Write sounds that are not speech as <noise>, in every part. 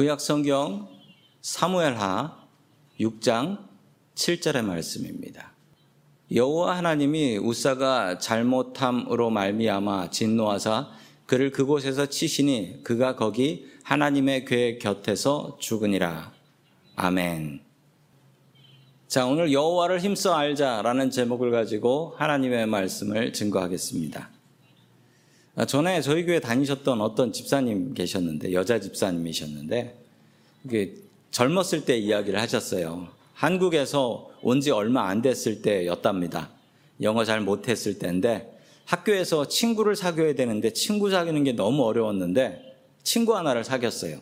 구약 성경 사무엘하 6장 7절의 말씀입니다. 여호와 하나님이 우사가 잘못함으로 말미암아 진노하사 그를 그곳에서 치시니 그가 거기 하나님의 궤 곁에서 죽으니라. 아멘. 자, 오늘 여호와를 힘써 알자라는 제목을 가지고 하나님의 말씀을 증거하겠습니다. 아, 전에 저희 교회 다니셨던 어떤 집사님 계셨는데 여자 집사님이셨는데 이게 젊었을 때 이야기를 하셨어요. 한국에서 온 지 얼마 안 됐을 때였답니다. 영어 잘 못했을 때인데 학교에서 친구를 사귀어야 되는데 친구 사귀는 게 너무 어려웠는데 친구 하나를 사귀었어요.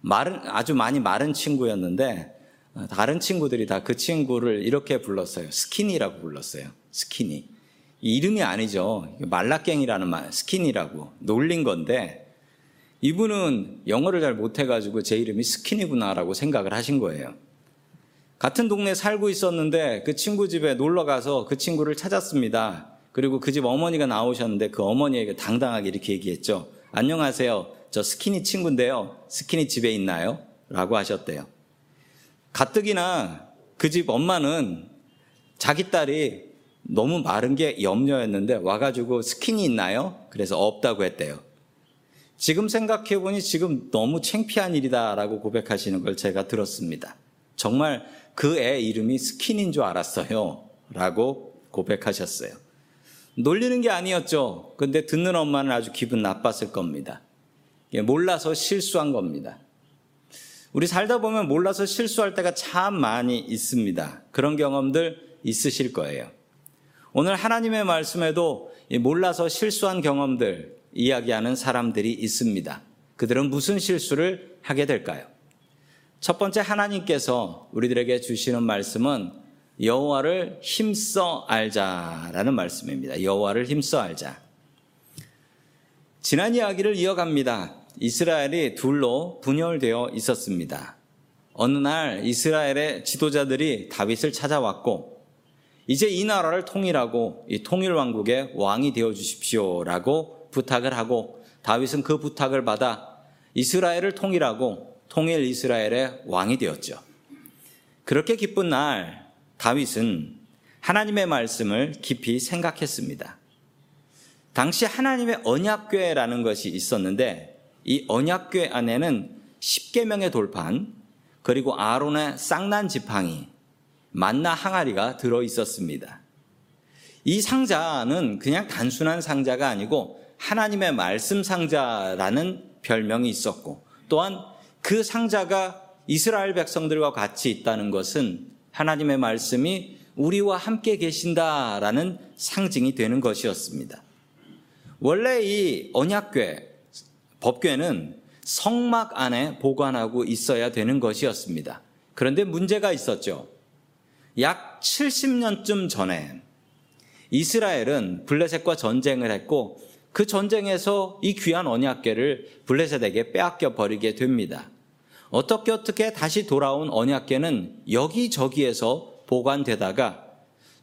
마른 아주 많이 마른 친구였는데 어, 다른 친구들이 다 그 친구를 이렇게 불렀어요. 스키니라고 불렀어요. 스키니. 이름이 아니죠. 말라깽이라는 말, 스키니라고 놀린 건데 이분은 영어를 잘 못해가지고 제 이름이 스키니구나라고 생각을 하신 거예요. 같은 동네에 살고 있었는데 그 친구 집에 놀러 가서 그 친구를 찾았습니다. 그리고 그 집 어머니가 나오셨는데 그 어머니에게 당당하게 이렇게 얘기했죠. 안녕하세요. 저 스키니 친구인데요. 스키니 집에 있나요? 라고 하셨대요. 가뜩이나 그 집 엄마는 자기 딸이 너무 마른 게 염려였는데 와가지고 스키니 있나요? 그래서 없다고 했대요. 지금 생각해보니 지금 너무 창피한 일이다라고 고백하시는 걸 제가 들었습니다. 정말 그 애 이름이 스킨인 줄 알았어요. 라고 고백하셨어요. 놀리는 게 아니었죠. 근데 듣는 엄마는 아주 기분 나빴을 겁니다. 몰라서 실수한 겁니다. 우리 살다 보면 몰라서 실수할 때가 참 많이 있습니다. 그런 경험들 있으실 거예요. 오늘 하나님의 말씀에도 몰라서 실수한 경험들 이야기하는 사람들이 있습니다. 그들은 무슨 실수를 하게 될까요? 첫 번째 하나님께서 우리들에게 주시는 말씀은 여호와를 힘써 알자라는 말씀입니다. 여호와를 힘써 알자. 지난 이야기를 이어갑니다. 이스라엘이 둘로 분열되어 있었습니다. 어느 날 이스라엘의 지도자들이 다윗을 찾아왔고 이제 이 나라를 통일하고 이 통일 왕국의 왕이 되어 주십시오라고 부탁을 하고 다윗은 그 부탁을 받아 이스라엘을 통일하고 통일 이스라엘의 왕이 되었죠. 그렇게 기쁜 날 다윗은 하나님의 말씀을 깊이 생각했습니다. 당시 하나님의 언약궤라는 것이 있었는데 이 언약궤 안에는 10계명의 돌판 그리고 아론의 쌍난 지팡이 만나 항아리가 들어 있었습니다. 이 상자는 그냥 단순한 상자가 아니고 하나님의 말씀 상자라는 별명이 있었고 또한 그 상자가 이스라엘 백성들과 같이 있다는 것은 하나님의 말씀이 우리와 함께 계신다라는 상징이 되는 것이었습니다. 원래 이 언약궤, 법궤는 성막 안에 보관하고 있어야 되는 것이었습니다. 그런데 문제가 있었죠. 약 70년쯤 전에 이스라엘은 블레셋과 전쟁을 했고 그 전쟁에서 이 귀한 언약궤를 블레셋에게 빼앗겨 버리게 됩니다. 어떻게 어떻게 다시 돌아온 언약계는 여기저기에서 보관되다가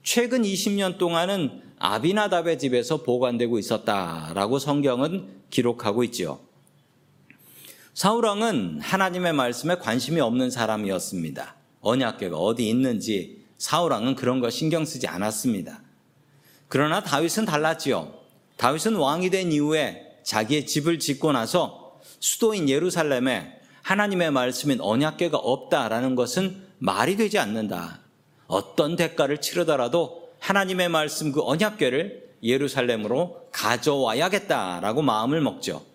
최근 20년 동안은 아비나답의 집에서 보관되고 있었다라고 성경은 기록하고 있지요. 사울왕은 하나님의 말씀에 관심이 없는 사람이었습니다. 언약계가 어디 있는지 사울왕은 그런 거 신경 쓰지 않았습니다. 그러나 다윗은 달랐지요. 다윗은 왕이 된 이후에 자기의 집을 짓고 나서 수도인 예루살렘에 하나님의 말씀인 언약계가 없다라는 것은 말이 되지 않는다. 어떤 대가를 치르더라도 하나님의 말씀 그 언약궤를 예루살렘으로 가져와야겠다라고 마음을 먹죠.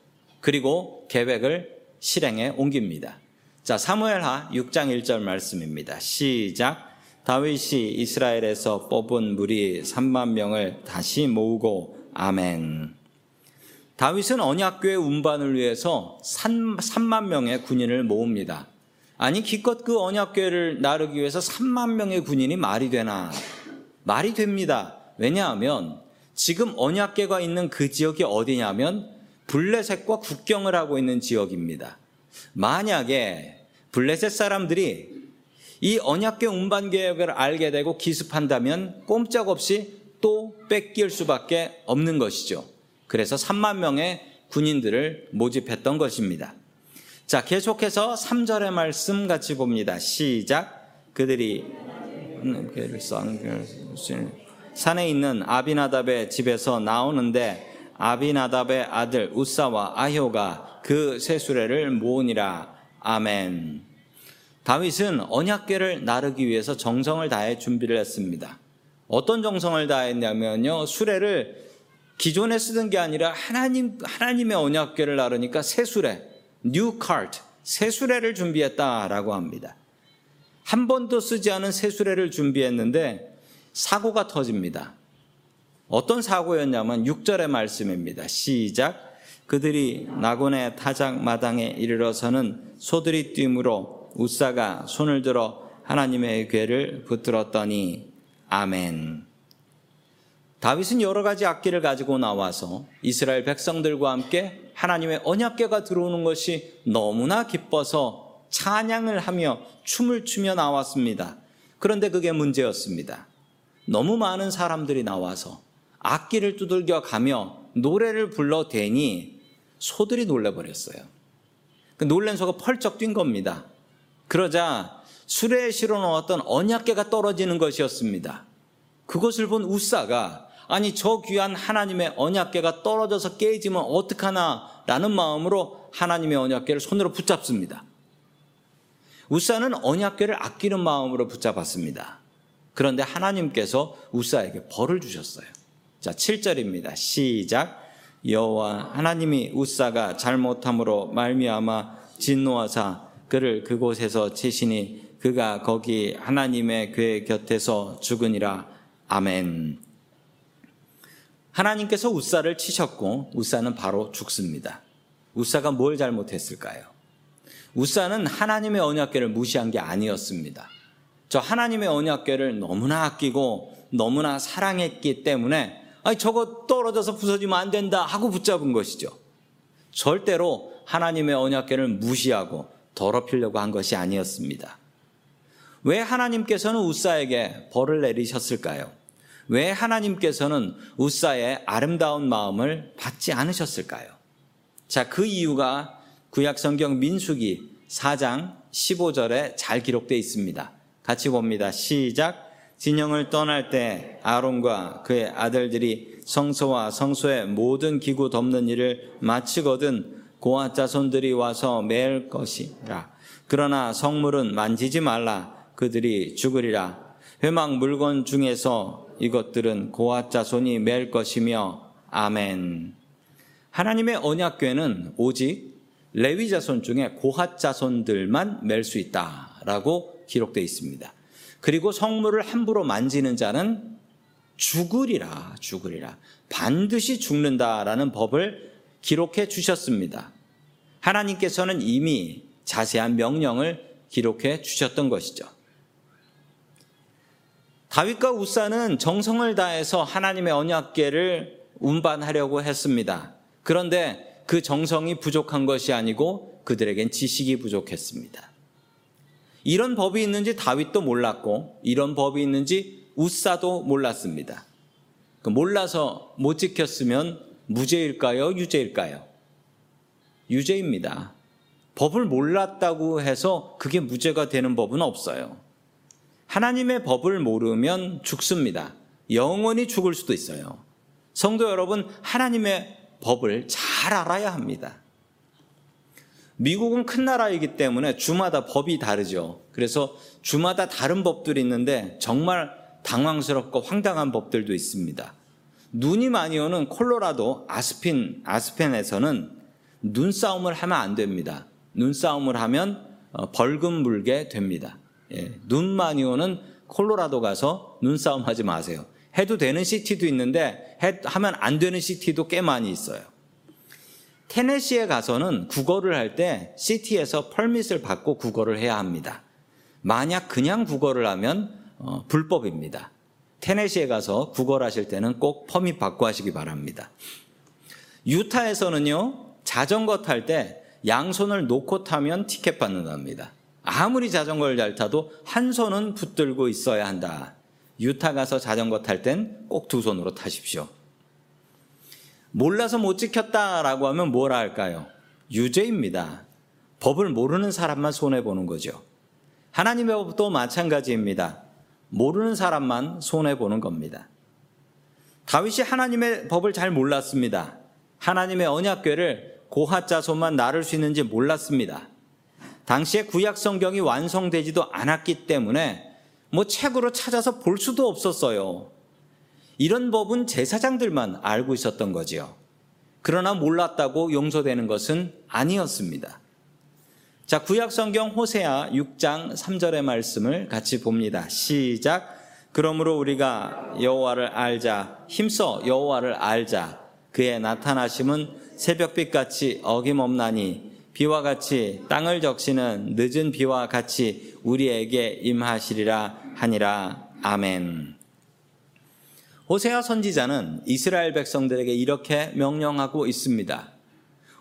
그리고 계획을 실행에 옮깁니다. 자, 사무엘하 6장 1절 말씀입니다. 시작. 다윗이 이스라엘에서 뽑은 무리 3만 명을 다시 모으고 아멘. 다윗은 언약궤 운반을 위해서 3만 명의 군인을 모읍니다. 아니 기껏 그 언약궤를 나르기 위해서 3만 명의 군인이 말이 되나? 말이 됩니다. 왜냐하면 지금 언약궤가 있는 그 지역이 어디냐면 블레셋과 국경을 하고 있는 지역입니다. 만약에 블레셋 사람들이 이 언약궤 운반 계획을 알게 되고 기습한다면 꼼짝없이 또 뺏길 수밖에 없는 것이죠. 그래서 3만 명의 군인들을 모집했던 것입니다. 자, 계속해서 3절의 말씀 같이 봅니다. 시작. 그들이 산에 있는 아비나답의 집에서 나오는데 아비나답의 아들 우사와 아효가 그 세수레를 모으니라. 아멘. 다윗은 언약궤를 나르기 위해서 정성을 다해 준비를 했습니다. 어떤 정성을 다했냐면요. 수레를 기존에 쓰던 게 아니라 하나님 하나님의 언약궤를 나르니까 새 수레, new cart, 새 수레를 준비했다라고 합니다. 한 번도 쓰지 않은 새 수레를 준비했는데 사고가 터집니다. 어떤 사고였냐면 6절의 말씀입니다. 시작. 그들이 나곤의 타작 마당에 이르러서는 소들이 뛰므로 우사가 손을 들어 하나님의 궤를 붙들었더니 아멘. 다윗은 여러 가지 악기를 가지고 나와서 이스라엘 백성들과 함께 하나님의 언약궤가 들어오는 것이 너무나 기뻐서 찬양을 하며 춤을 추며 나왔습니다. 그런데 그게 문제였습니다. 너무 많은 사람들이 나와서 악기를 두들겨 가며 노래를 불러 대니 소들이 놀래버렸어요. 그 놀란 소가 펄쩍 뛴 겁니다. 그러자 수레에 실어 놓았던 언약궤가 떨어지는 것이었습니다. 그것을 본 우사가 아니 저 귀한 하나님의 언약궤가 떨어져서 깨지면 어떡하나 라는 마음으로 하나님의 언약궤를 손으로 붙잡습니다. 우사는 언약궤를 아끼는 마음으로 붙잡았습니다. 그런데 하나님께서 우사에게 벌을 주셨어요. 자, 7절입니다. 시작. 여호와 하나님이 우사가 잘못함으로 말미암아 진노하사 그를 그곳에서 치시니 그가 거기 하나님의 궤 곁에서 죽으니라. 아멘. 하나님께서 우사를 치셨고 우사는 바로 죽습니다. 우사가 뭘 잘못했을까요? 우사는 하나님의 언약궤를 무시한 게 아니었습니다. 저 하나님의 언약궤를 너무나 아끼고 너무나 사랑했기 때문에 아니 저거 떨어져서 부서지면 안 된다 하고 붙잡은 것이죠. 절대로 하나님의 언약궤를 무시하고 더럽히려고 한 것이 아니었습니다. 왜 하나님께서는 우사에게 벌을 내리셨을까요? 왜 하나님께서는 우사의 아름다운 마음을 받지 않으셨을까요? 자, 그 이유가 구약 성경 민수기 4장 15절에 잘 기록되어 있습니다. 같이 봅니다. 시작. 진영을 떠날 때 아론과 그의 아들들이 성소와 성소의 모든 기구 덮는 일을 마치거든 고아 자손들이 와서 매일 것이라. 그러나 성물은 만지지 말라. 그들이 죽으리라. 회막 물건 중에서 이것들은 고아 자손이 맬 것이며 아멘. 하나님의 언약궤는 오직 레위 자손 중에 고핫 자손들만 맬 수 있다라고 기록되어 있습니다. 그리고 성물을 함부로 만지는 자는 죽으리라, 죽으리라. 반드시 죽는다라는 법을 기록해 주셨습니다. 하나님께서는 이미 자세한 명령을 기록해 주셨던 것이죠. 다윗과 우사는 정성을 다해서 하나님의 언약궤를 운반하려고 했습니다. 그런데 그 정성이 부족한 것이 아니고 그들에겐 지식이 부족했습니다. 이런 법이 있는지 다윗도 몰랐고 이런 법이 있는지 우사도 몰랐습니다. 그 몰라서 못 지켰으면 무죄일까요? 유죄일까요? 유죄입니다. 법을 몰랐다고 해서 그게 무죄가 되는 법은 없어요. 하나님의 법을 모르면 죽습니다. 영원히 죽을 수도 있어요. 성도 여러분, 하나님의 법을 잘 알아야 합니다. 미국은 큰 나라이기 때문에 주마다 법이 다르죠. 그래서 주마다 다른 법들이 있는데 정말 당황스럽고 황당한 법들도 있습니다. 눈이 많이 오는 콜로라도 아스핀, 아스펜에서는 눈싸움을 하면 안 됩니다. 눈싸움을 하면 어, 벌금 물게 됩니다. 예, 눈 많이 오는 콜로라도 가서 눈싸움 하지 마세요. 해도 되는 시티도 있는데 해, 하면 안 되는 시티도 꽤 많이 있어요. 테네시에 가서는 국어를 할 때 시티에서 펄밋을 받고 국어를 해야 합니다. 만약 그냥 국어를 하면 어, 불법입니다. 테네시에 가서 국어를 하실 때는 꼭 퍼밋 받고 하시기 바랍니다. 유타에서는요, 자전거 탈 때 양손을 놓고 타면 티켓 받는답니다. 아무리 자전거를 잘 타도 한 손은 붙들고 있어야 한다. 유타 가서 자전거 탈 땐 꼭 두 손으로 타십시오. 몰라서 못 지켰다라고 하면 뭐라 할까요? 유죄입니다. 법을 모르는 사람만 손해보는 거죠. 하나님의 법도 마찬가지입니다. 모르는 사람만 손해보는 겁니다. 다윗이 하나님의 법을 잘 몰랐습니다. 하나님의 언약궤를 고핫자손만 나를 수 있는지 몰랐습니다. 당시에 구약 성경이 완성되지도 않았기 때문에 뭐 책으로 찾아서 볼 수도 없었어요. 이런 법은 제사장들만 알고 있었던 거지요. 그러나 몰랐다고 용서되는 것은 아니었습니다. 자, 구약 성경 호세아 6장 3절의 말씀을 같이 봅니다. 시작. 그러므로 우리가 여호와를 알자 힘써 여호와를 알자 그의 나타나심은 새벽빛 같이 어김없나니 비와 같이 땅을 적시는 늦은 비와 같이 우리에게 임하시리라 하니라 아멘. 호세아 선지자는 이스라엘 백성들에게 이렇게 명령하고 있습니다.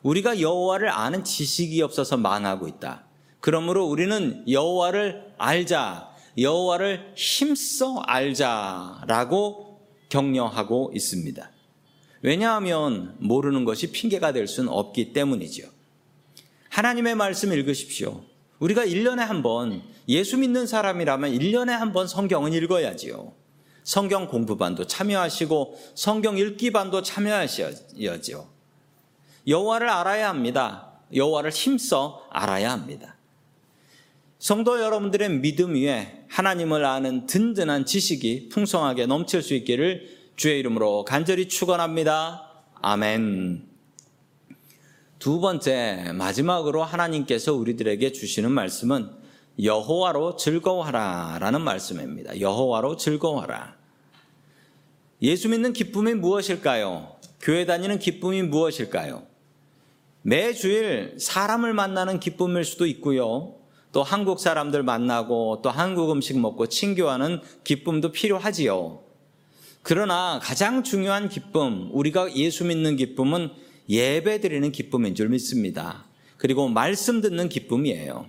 우리가 여호와를 아는 지식이 없어서 망하고 있다. 그러므로 우리는 여호와를 알자, 여호와를 힘써 알자라고 격려하고 있습니다. 왜냐하면 모르는 것이 핑계가 될 수는 없기 때문이죠. 하나님의 말씀 읽으십시오. 우리가 1년에 한 번 예수 믿는 사람이라면 1년에 한 번 성경은 읽어야지요. 성경 공부반도 참여하시고 성경 읽기반도 참여하셔야지요. 여호와를 알아야 합니다. 여호와를 힘써 알아야 합니다. 성도 여러분들의 믿음 위에 하나님을 아는 든든한 지식이 풍성하게 넘칠 수 있기를 주의 이름으로 간절히 축원합니다. 아멘. 두 번째 마지막으로 하나님께서 우리들에게 주시는 말씀은 여호와로 즐거워하라라는 말씀입니다. 여호와로 즐거워하라. 예수 믿는 기쁨이 무엇일까요? 교회 다니는 기쁨이 무엇일까요? 매주일 사람을 만나는 기쁨일 수도 있고요. 또 한국 사람들 만나고 또 한국 음식 먹고 친교하는 기쁨도 필요하지요. 그러나 가장 중요한 기쁨, 우리가 예수 믿는 기쁨은 예배 드리는 기쁨인 줄 믿습니다. 그리고 말씀 듣는 기쁨이에요.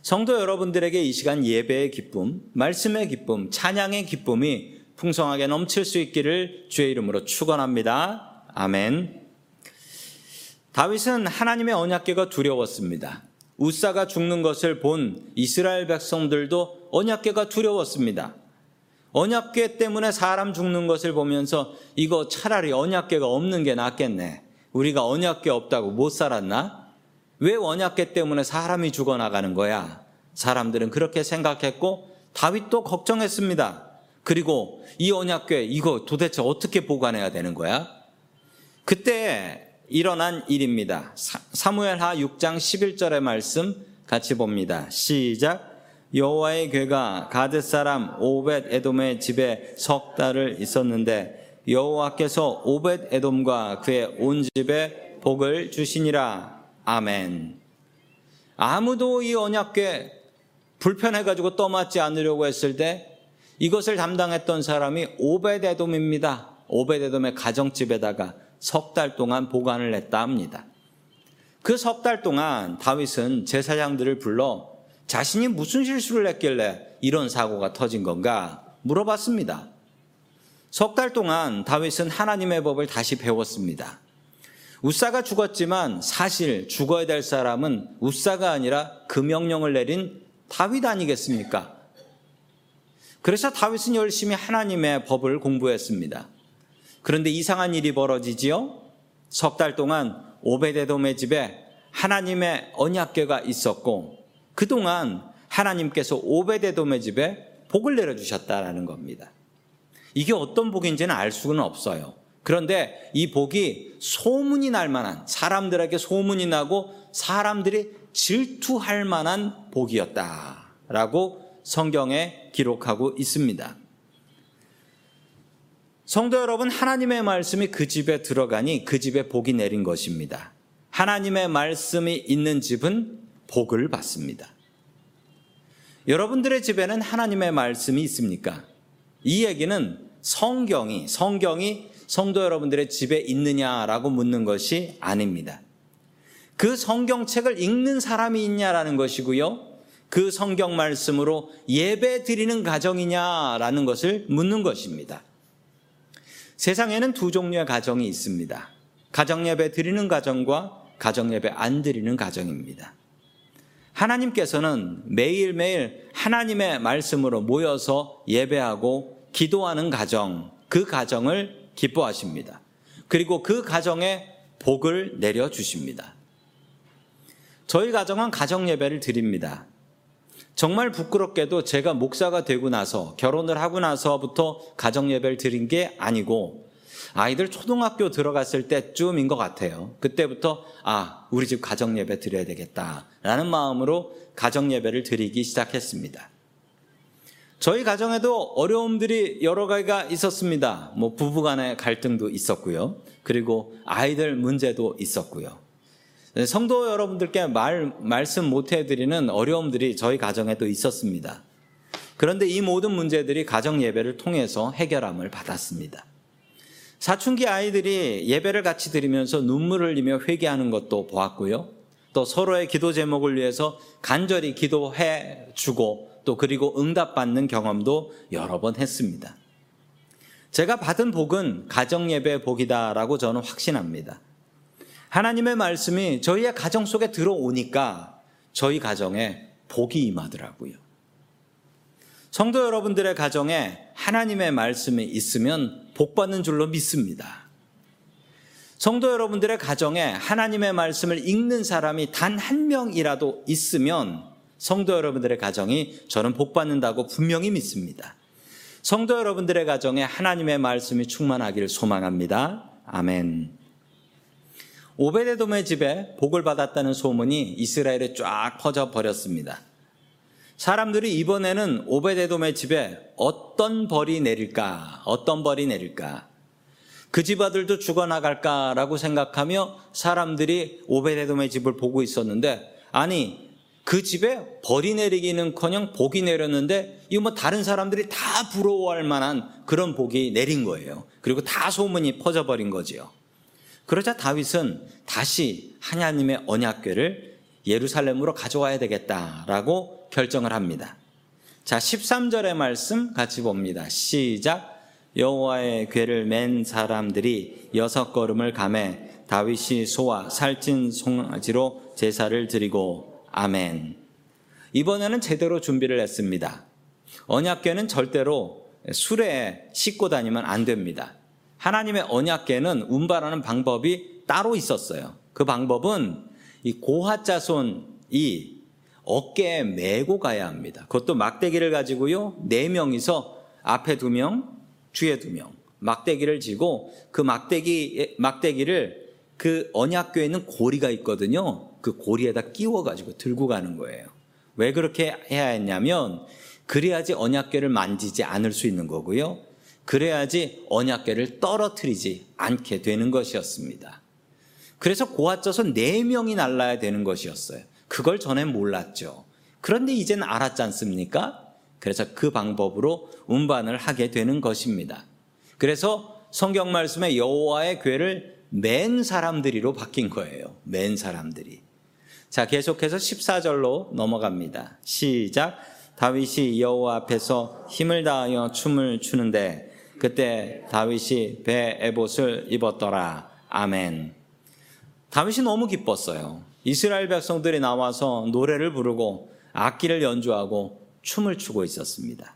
성도 여러분들에게 이 시간 예배의 기쁨, 말씀의 기쁨, 찬양의 기쁨이 풍성하게 넘칠 수 있기를 주의 이름으로 축원합니다. 아멘. 다윗은 하나님의 언약궤가 두려웠습니다. 우사가 죽는 것을 본 이스라엘 백성들도 언약궤가 두려웠습니다. 언약궤 때문에 사람 죽는 것을 보면서 이거 차라리 언약궤가 없는 게 낫겠네. 우리가 언약궤 없다고 못 살았나? 왜 언약궤 때문에 사람이 죽어 나가는 거야? 사람들은 그렇게 생각했고 다윗도 걱정했습니다. 그리고 이 언약궤 이거 도대체 어떻게 보관해야 되는 거야? 그때 일어난 일입니다. 사무엘하 6장 11절의 말씀 같이 봅니다. 시작. 여호와의 괴가 가드 사람 오벳 에돔의 집에 석 달을 있었는데 여호와께서 오벳 에돔과 그의 온 집에 복을 주시니라. 아멘. 아무도 이 언약궤 불편해 가지고 떠맡지 않으려고 했을 때 이것을 담당했던 사람이 오벳 에돔입니다. 오벳 에돔의 가정집에다가 석 달 동안 보관을 했다 합니다. 그 석 달 동안 다윗은 제사장들을 불러 자신이 무슨 실수를 했길래 이런 사고가 터진 건가 물어봤습니다. 석 달 동안 다윗은 하나님의 법을 다시 배웠습니다. 우사가 죽었지만 사실 죽어야 될 사람은 우사가 아니라 그 명령을 내린 다윗 아니겠습니까? 그래서 다윗은 열심히 하나님의 법을 공부했습니다. 그런데 이상한 일이 벌어지지요. 석 달 동안 오베데돔의 집에 하나님의 언약궤가 있었고 그동안 하나님께서 오베데돔의 집에 복을 내려주셨다라는 겁니다. 이게 어떤 복인지는 알 수는 없어요. 그런데 이 복이 소문이 날 만한 사람들에게 소문이 나고 사람들이 질투할 만한 복이었다라고 성경에 기록하고 있습니다. 성도 여러분, 하나님의 말씀이 그 집에 들어가니 그 집에 복이 내린 것입니다. 하나님의 말씀이 있는 집은 복을 받습니다. 여러분들의 집에는 하나님의 말씀이 있습니까? 이 얘기는 성경이, 성경이 성도 여러분들의 집에 있느냐라고 묻는 것이 아닙니다. 그 성경책을 읽는 사람이 있냐라는 것이고요. 그 성경 말씀으로 예배 드리는 가정이냐라는 것을 묻는 것입니다. 세상에는 두 종류의 가정이 있습니다. 가정 예배 드리는 가정과 가정 예배 안 드리는 가정입니다. 하나님께서는 매일매일 하나님의 말씀으로 모여서 예배하고 기도하는 가정, 그 가정을 기뻐하십니다. 그리고 그 가정에 복을 내려 주십니다. 저희 가정은 가정 예배를 드립니다. 정말 부끄럽게도 제가 목사가 되고 나서 결혼을 하고 나서부터 가정 예배를 드린 게 아니고 아이들 초등학교 들어갔을 때쯤인 것 같아요. 그때부터 아 우리 집 가정 예배 드려야 되겠다라는 마음으로 가정 예배를 드리기 시작했습니다. 저희 가정에도 어려움들이 여러 가지가 있었습니다. 뭐 부부간의 갈등도 있었고요. 그리고 아이들 문제도 있었고요. 성도 여러분들께 말, 말씀 못 해드리는 어려움들이 저희 가정에도 있었습니다. 그런데 이 모든 문제들이 가정 예배를 통해서 해결함을 받았습니다. 사춘기 아이들이 예배를 같이 드리면서 눈물을 흘리며 회개하는 것도 보았고요. 또 서로의 기도 제목을 위해서 간절히 기도해 주고 또 그리고 응답받는 경험도 여러 번 했습니다. 제가 받은 복은 가정 예배 복이다라고 저는 확신합니다. 하나님의 말씀이 저희의 가정 속에 들어오니까 저희 가정에 복이 임하더라고요. 성도 여러분들의 가정에 하나님의 말씀이 있으면 복 받는 줄로 믿습니다. 성도 여러분들의 가정에 하나님의 말씀을 읽는 사람이 단 한 명이라도 있으면 성도 여러분들의 가정이 저는 복 받는다고 분명히 믿습니다. 성도 여러분들의 가정에 하나님의 말씀이 충만하기를 소망합니다. 아멘. 오베데돔의 집에 복을 받았다는 소문이 이스라엘에 쫙 퍼져 버렸습니다. 사람들이 이번에는 오베데돔의 집에 어떤 벌이 내릴까? 어떤 벌이 내릴까? 그 집 아들도 죽어나갈까라고 생각하며 사람들이 오베데돔의 집을 보고 있었는데 아니 그 집에 벌이 내리기는 커녕 복이 내렸는데 이거 뭐 다른 사람들이 다 부러워할 만한 그런 복이 내린 거예요. 그리고 다 소문이 퍼져버린 거지요. 그러자 다윗은 다시 하나님의 언약궤를 예루살렘으로 가져와야 되겠다라고 결정을 합니다. 자, 13절의 말씀 같이 봅니다. 시작. 여호와의 궤를 맨 사람들이 여섯 걸음을 감해 다윗이 소와 살찐 송아지로 제사를 드리고 아멘. 이번에는 제대로 준비를 했습니다. 언약궤는 절대로 술에 씻고 다니면 안 됩니다. 하나님의 언약궤는 운반하는 방법이 따로 있었어요. 그 방법은 이 고하자손이 어깨에 메고 가야 합니다. 그것도 막대기를 가지고요. 네 명이서 앞에 두 명, 뒤에 두 명. 막대기를 지고 그 막대기 막대기를 그 언약궤에 있는 고리가 있거든요. 그 고리에다 끼워 가지고 들고 가는 거예요. 왜 그렇게 해야 했냐면 그래야지 언약궤를 만지지 않을 수 있는 거고요. 그래야지 언약궤를 떨어뜨리지 않게 되는 것이었습니다. 그래서 고아져서 네 명이 날라야 되는 것이었어요. 그걸 전엔 몰랐죠. 그런데 이젠 알았지 않습니까? 그래서 그 방법으로 운반을 하게 되는 것입니다. 그래서 성경 말씀에 여호와의 궤를 맨 사람들이로 바뀐 거예요. 맨 사람들이. 자, 계속해서 14절로 넘어갑니다. 시작. 다윗이 여호와 앞에서 힘을 다하여 춤을 추는데 그때 다윗이 배 에봇을 입었더라. 아멘. 다윗이 너무 기뻤어요. 이스라엘 백성들이 나와서 노래를 부르고 악기를 연주하고 춤을 추고 있었습니다.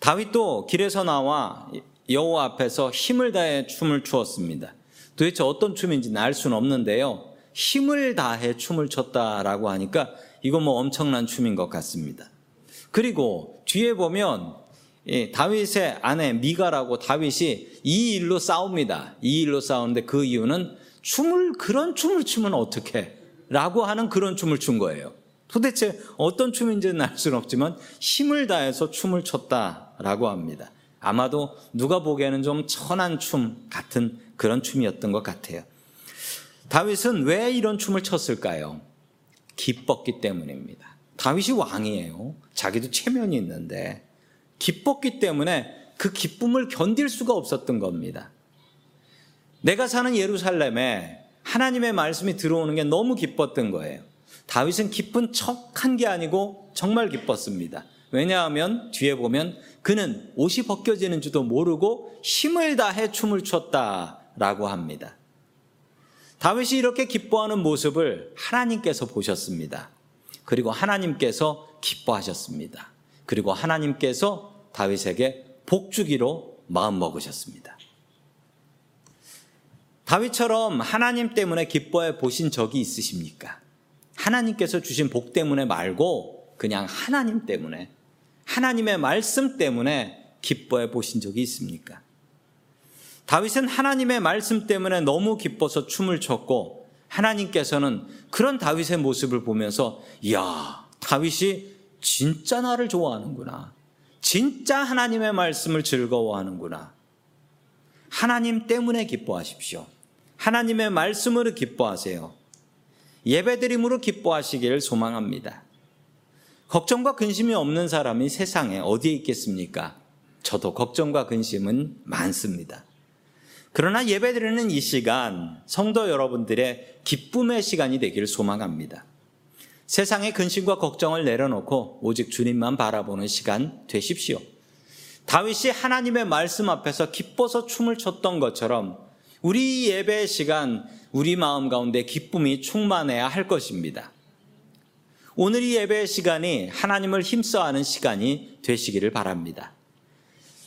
다윗도 길에서 나와 여호와 앞에서 힘을 다해 춤을 추었습니다. 도대체 어떤 춤인지는 알 수는 없는데요. 힘을 다해 춤을 췄다라고 하니까 이거 뭐 엄청난 춤인 것 같습니다. 그리고 뒤에 보면 다윗의 아내 미가라고 다윗이 이 일로 싸웁니다. 이 일로 싸우는데 그 이유는 춤을 그런 춤을 추면 어떻게? 라고 하는 그런 춤을 춘 거예요. 도대체 어떤 춤인지는 알 수는 없지만 힘을 다해서 춤을 췄다라고 합니다. 아마도 누가 보기에는 좀 천한 춤 같은 그런 춤이었던 것 같아요. 다윗은 왜 이런 춤을 췄을까요? 기뻤기 때문입니다. 다윗이 왕이에요. 자기도 체면이 있는데 기뻤기 때문에 그 기쁨을 견딜 수가 없었던 겁니다. 내가 사는 예루살렘에 하나님의 말씀이 들어오는 게 너무 기뻤던 거예요. 다윗은 기쁜 척 한 게 아니고 정말 기뻤습니다. 왜냐하면 뒤에 보면 그는 옷이 벗겨지는지도 모르고 힘을 다해 춤을 췄다라고 합니다. 다윗이 이렇게 기뻐하는 모습을 하나님께서 보셨습니다. 그리고 하나님께서 기뻐하셨습니다. 그리고 하나님께서 다윗에게 복주기로 마음 먹으셨습니다. 다윗처럼 하나님 때문에 기뻐해 보신 적이 있으십니까? 하나님께서 주신 복 때문에 말고 그냥 하나님 때문에 하나님의 말씀 때문에 기뻐해 보신 적이 있습니까? 다윗은 하나님의 말씀 때문에 너무 기뻐서 춤을 췄고 하나님께서는 그런 다윗의 모습을 보면서 이야 다윗이 진짜 나를 좋아하는구나. 진짜 하나님의 말씀을 즐거워하는구나. 하나님 때문에 기뻐하십시오. 하나님의 말씀으로 기뻐하세요. 예배드림으로 기뻐하시기를 소망합니다. 걱정과 근심이 없는 사람이 세상에 어디에 있겠습니까? 저도 걱정과 근심은 많습니다. 그러나 예배드리는 이 시간 성도 여러분들의 기쁨의 시간이 되기를 소망합니다. 세상의 근심과 걱정을 내려놓고 오직 주님만 바라보는 시간 되십시오. 다윗이 하나님의 말씀 앞에서 기뻐서 춤을 췄던 것처럼 우리 예배 시간 우리 마음 가운데 기쁨이 충만해야 할 것입니다. 오늘 이 예배 시간이 하나님을 힘써하는 시간이 되시기를 바랍니다.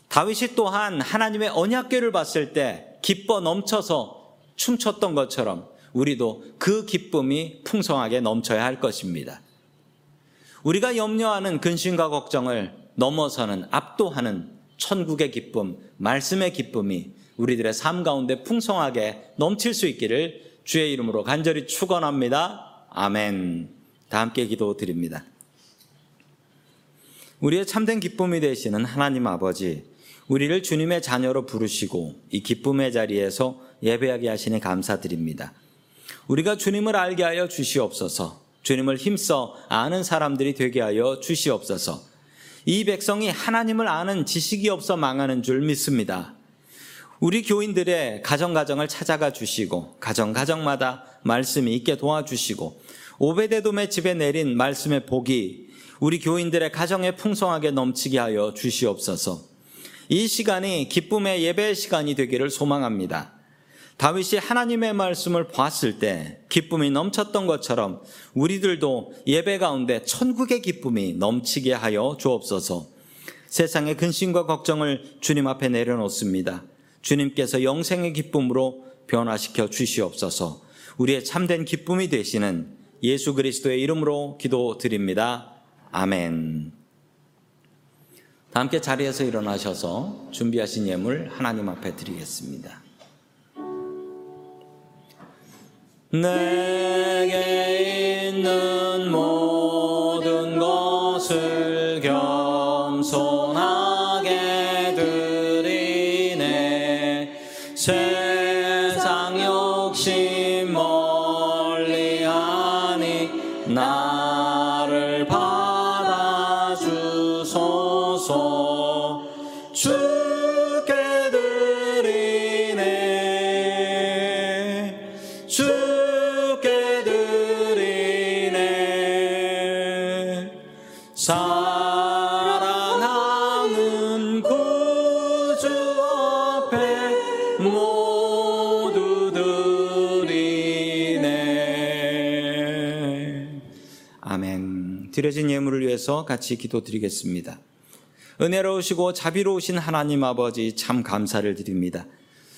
다윗이 또한 하나님의 언약궤를 봤을 때 기뻐 넘쳐서 춤췄던 것처럼 우리도 그 기쁨이 풍성하게 넘쳐야 할 것입니다. 우리가 염려하는 근심과 걱정을 넘어서는 압도하는 천국의 기쁨, 말씀의 기쁨이 우리들의 삶 가운데 풍성하게 넘칠 수 있기를 주의 이름으로 간절히 축원합니다. 아멘. 다 함께 기도 드립니다. 우리의 참된 기쁨이 되시는 하나님 아버지, 우리를 주님의 자녀로 부르시고 이 기쁨의 자리에서 예배하게 하시니 감사드립니다. 우리가 주님을 알게 하여 주시옵소서. 주님을 힘써 아는 사람들이 되게 하여 주시옵소서. 이 백성이 하나님을 아는 지식이 없어 망하는 줄 믿습니다. 우리 교인들의 가정가정을 찾아가 주시고 가정가정마다 말씀이 있게 도와주시고 오베데돔의 집에 내린 말씀의 복이 우리 교인들의 가정에 풍성하게 넘치게 하여 주시옵소서. 이 시간이 기쁨의 예배 시간이 되기를 소망합니다. 다윗이 하나님의 말씀을 봤을 때 기쁨이 넘쳤던 것처럼 우리들도 예배 가운데 천국의 기쁨이 넘치게 하여 주옵소서. 세상의 근심과 걱정을 주님 앞에 내려놓습니다. 주님께서 영생의 기쁨으로 변화시켜 주시옵소서. 우리의 참된 기쁨이 되시는 예수 그리스도의 이름으로 기도드립니다. 아멘. 다 함께 자리에서 일어나셔서 준비하신 예물 하나님 앞에 드리겠습니다. 내게 있는 위해서 같이 기도드리겠습니다 은혜로우시고 자비로우신 하나님 아버지 참 감사를 드립니다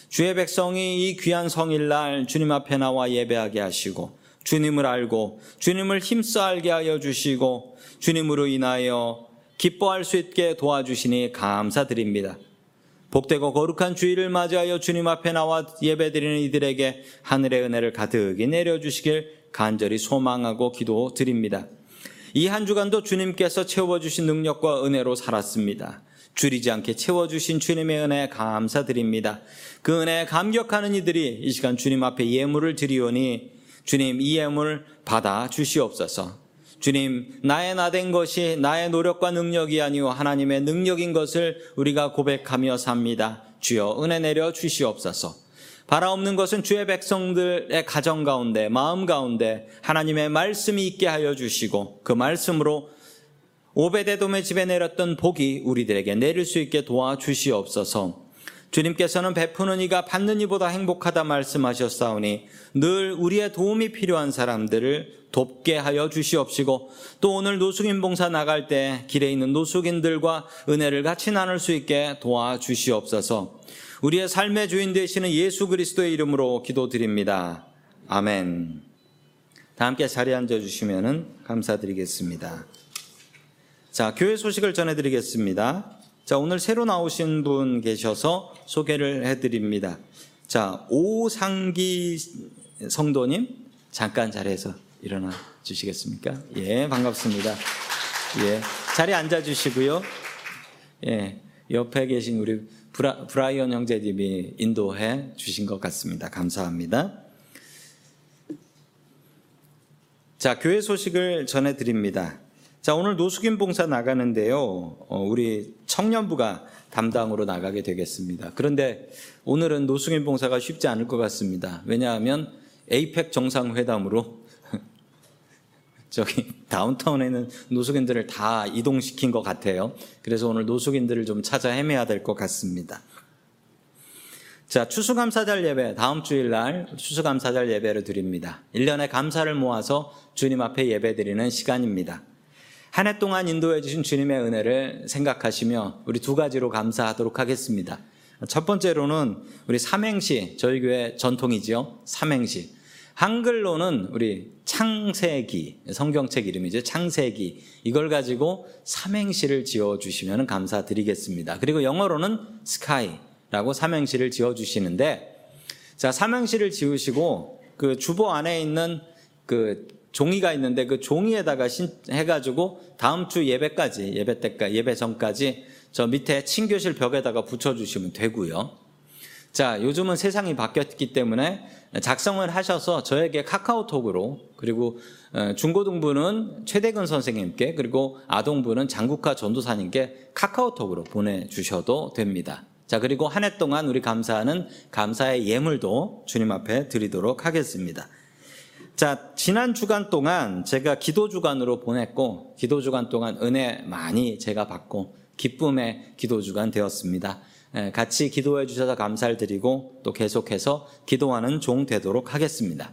주의 백성이 이 귀한 성일날 주님 앞에 나와 예배하게 하시고 주님을 알고 주님을 힘써 알게 하여 주시고 주님으로 인하여 기뻐할 수 있게 도와주시니 감사드립니다. 복되고 거룩한 주일을 맞이하여 주님 앞에 나와 예배드리는 이들에게 하늘의 은혜를 가득히 내려주시길 간절히 소망하고 기도드립니다. 이 한 주간도 주님께서 채워주신 능력과 은혜로 살았습니다. 줄이지 않게 채워주신 주님의 은혜 감사드립니다. 그 은혜에 감격하는 이들이 이 시간 주님 앞에 예물을 드리오니 주님 이 예물 받아 주시옵소서. 주님 나의 나된 것이 나의 노력과 능력이 아니오 하나님의 능력인 것을 우리가 고백하며 삽니다. 주여 은혜 내려 주시옵소서. 바라 없는 것은 주의 백성들의 가정 가운데 마음 가운데 하나님의 말씀이 있게 하여 주시고 그 말씀으로 오베데돔의 집에 내렸던 복이 우리들에게 내릴 수 있게 도와주시옵소서. 주님께서는 베푸는 이가 받는 이보다 행복하다 말씀하셨사오니 늘 우리의 도움이 필요한 사람들을 돕게 하여 주시옵시고 또 오늘 노숙인 봉사 나갈 때 길에 있는 노숙인들과 은혜를 같이 나눌 수 있게 도와 주시옵소서. 우리의 삶의 주인 되시는 예수 그리스도의 이름으로 기도드립니다. 아멘. 다 함께 자리에 앉아 주시면은 감사드리겠습니다. 자, 교회 소식을 전해 드리겠습니다. 자, 오늘 새로 나오신 분 계셔서 소개를 해드립니다. 자, 오상기 성도님, 잠깐 자리에서 일어나 주시겠습니까? 예, 반갑습니다. 예, 자리에 앉아 주시고요. 예, 옆에 계신 우리 브라, 브라이언 형제님이 인도해 주신 것 같습니다. 감사합니다. 자, 교회 소식을 전해 드립니다. 자, 오늘 노숙인 봉사 나가는데요. 어, 우리 청년부가 담당으로 나가게 되겠습니다. 그런데 오늘은 노숙인 봉사가 쉽지 않을 것 같습니다. 왜냐하면 에이펙 정상회담으로 저기 <laughs> 다운타운에는 노숙인들을 다 이동시킨 것 같아요. 그래서 오늘 노숙인들을 좀 찾아 헤매야 될 것 같습니다. 자, 추수감사절 예배 다음 주일 날 추수감사절 예배를 드립니다. 1년의 감사를 모아서 주님 앞에 예배 드리는 시간입니다. 한 해 동안 인도해 주신 주님의 은혜를 생각하시며 우리 두 가지로 감사하도록 하겠습니다. 첫 번째로는 우리 삼행시, 저희 교회 전통이지요. 삼행시. 한글로는 우리 창세기, 성경책 이름이죠. 창세기. 이걸 가지고 삼행시를 지어 주시면 감사드리겠습니다. 그리고 영어로는 스카이라고 삼행시를 지어 주시는데 자, 삼행시를 지으시고 그 주보 안에 있는 그 종이가 있는데 그 종이에다가 신, 해가지고 다음 주 예배까지 예배 때까 예배 전까지 저 밑에 친교실 벽에다가 붙여주시면 되고요. 자 요즘은 세상이 바뀌었기 때문에 작성을 하셔서 저에게 카카오톡으로 그리고 어, 중고등부는 최대근 선생님께 그리고 아동부는 장국화 전도사님께 카카오톡으로 보내주셔도 됩니다. 자 그리고 한 해 동안 우리 감사하는 감사의 예물도 주님 앞에 드리도록 하겠습니다. 자, 지난 주간 동안 제가 기도 주간으로 보냈고, 기도 주간 동안 은혜 많이 제가 받고, 기쁨의 기도 주간 되었습니다. 같이 기도해 주셔서 감사를 드리고, 또 계속해서 기도하는 종 되도록 하겠습니다.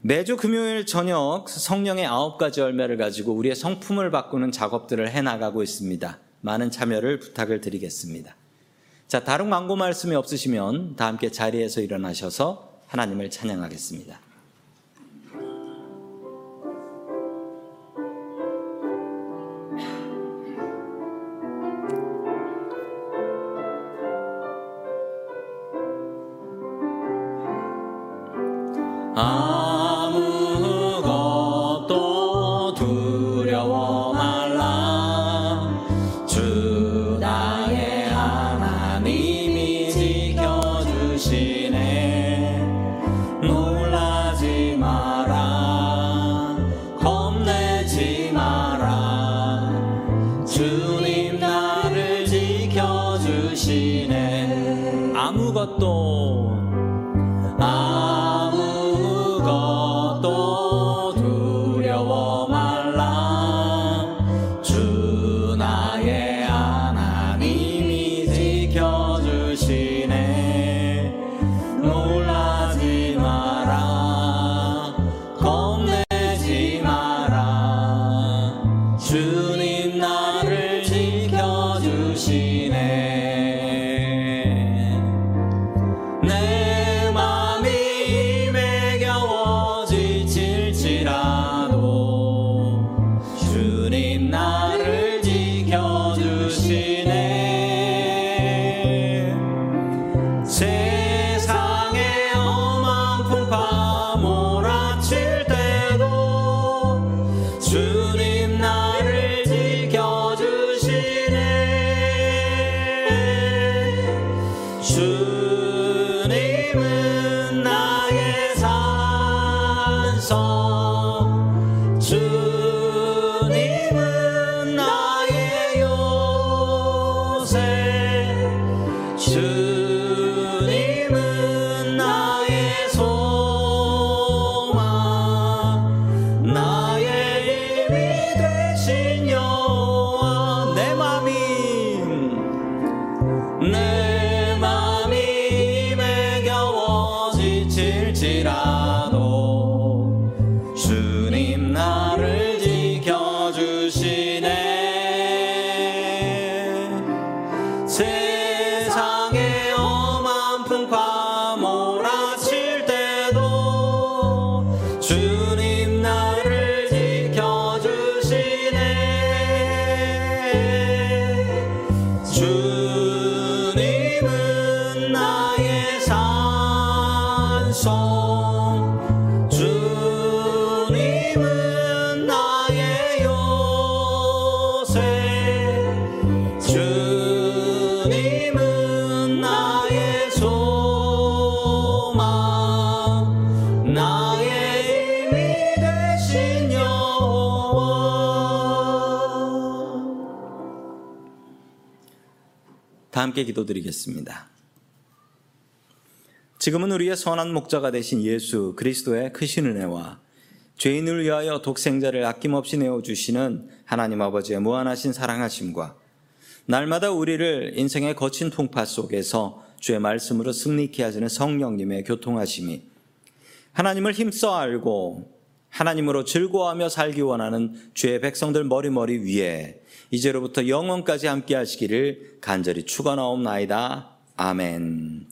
매주 금요일 저녁 성령의 아홉 가지 열매를 가지고 우리의 성품을 바꾸는 작업들을 해 나가고 있습니다. 많은 참여를 부탁을 드리겠습니다. 자, 다른 광고 말씀이 없으시면 다 함께 자리에서 일어나셔서 하나님을 찬양하겠습니다. 다 함께 기도드리겠습니다. 지금은 우리의 선한 목자가 되신 예수 그리스도의 크신 은혜와 죄인을 위하여 독생자를 아낌없이 내어주시는 하나님 아버지의 무한하신 사랑하심과 날마다 우리를 인생의 거친 풍파 속에서 주의 말씀으로 승리케 하시는 성령님의 교통하심이 하나님을 힘써 알고 하나님으로 즐거워하며 살기 원하는 주의 백성들 머리머리 위에 이제로부터 영원까지 함께 하시기를 간절히 축원하옵나이다. 아멘.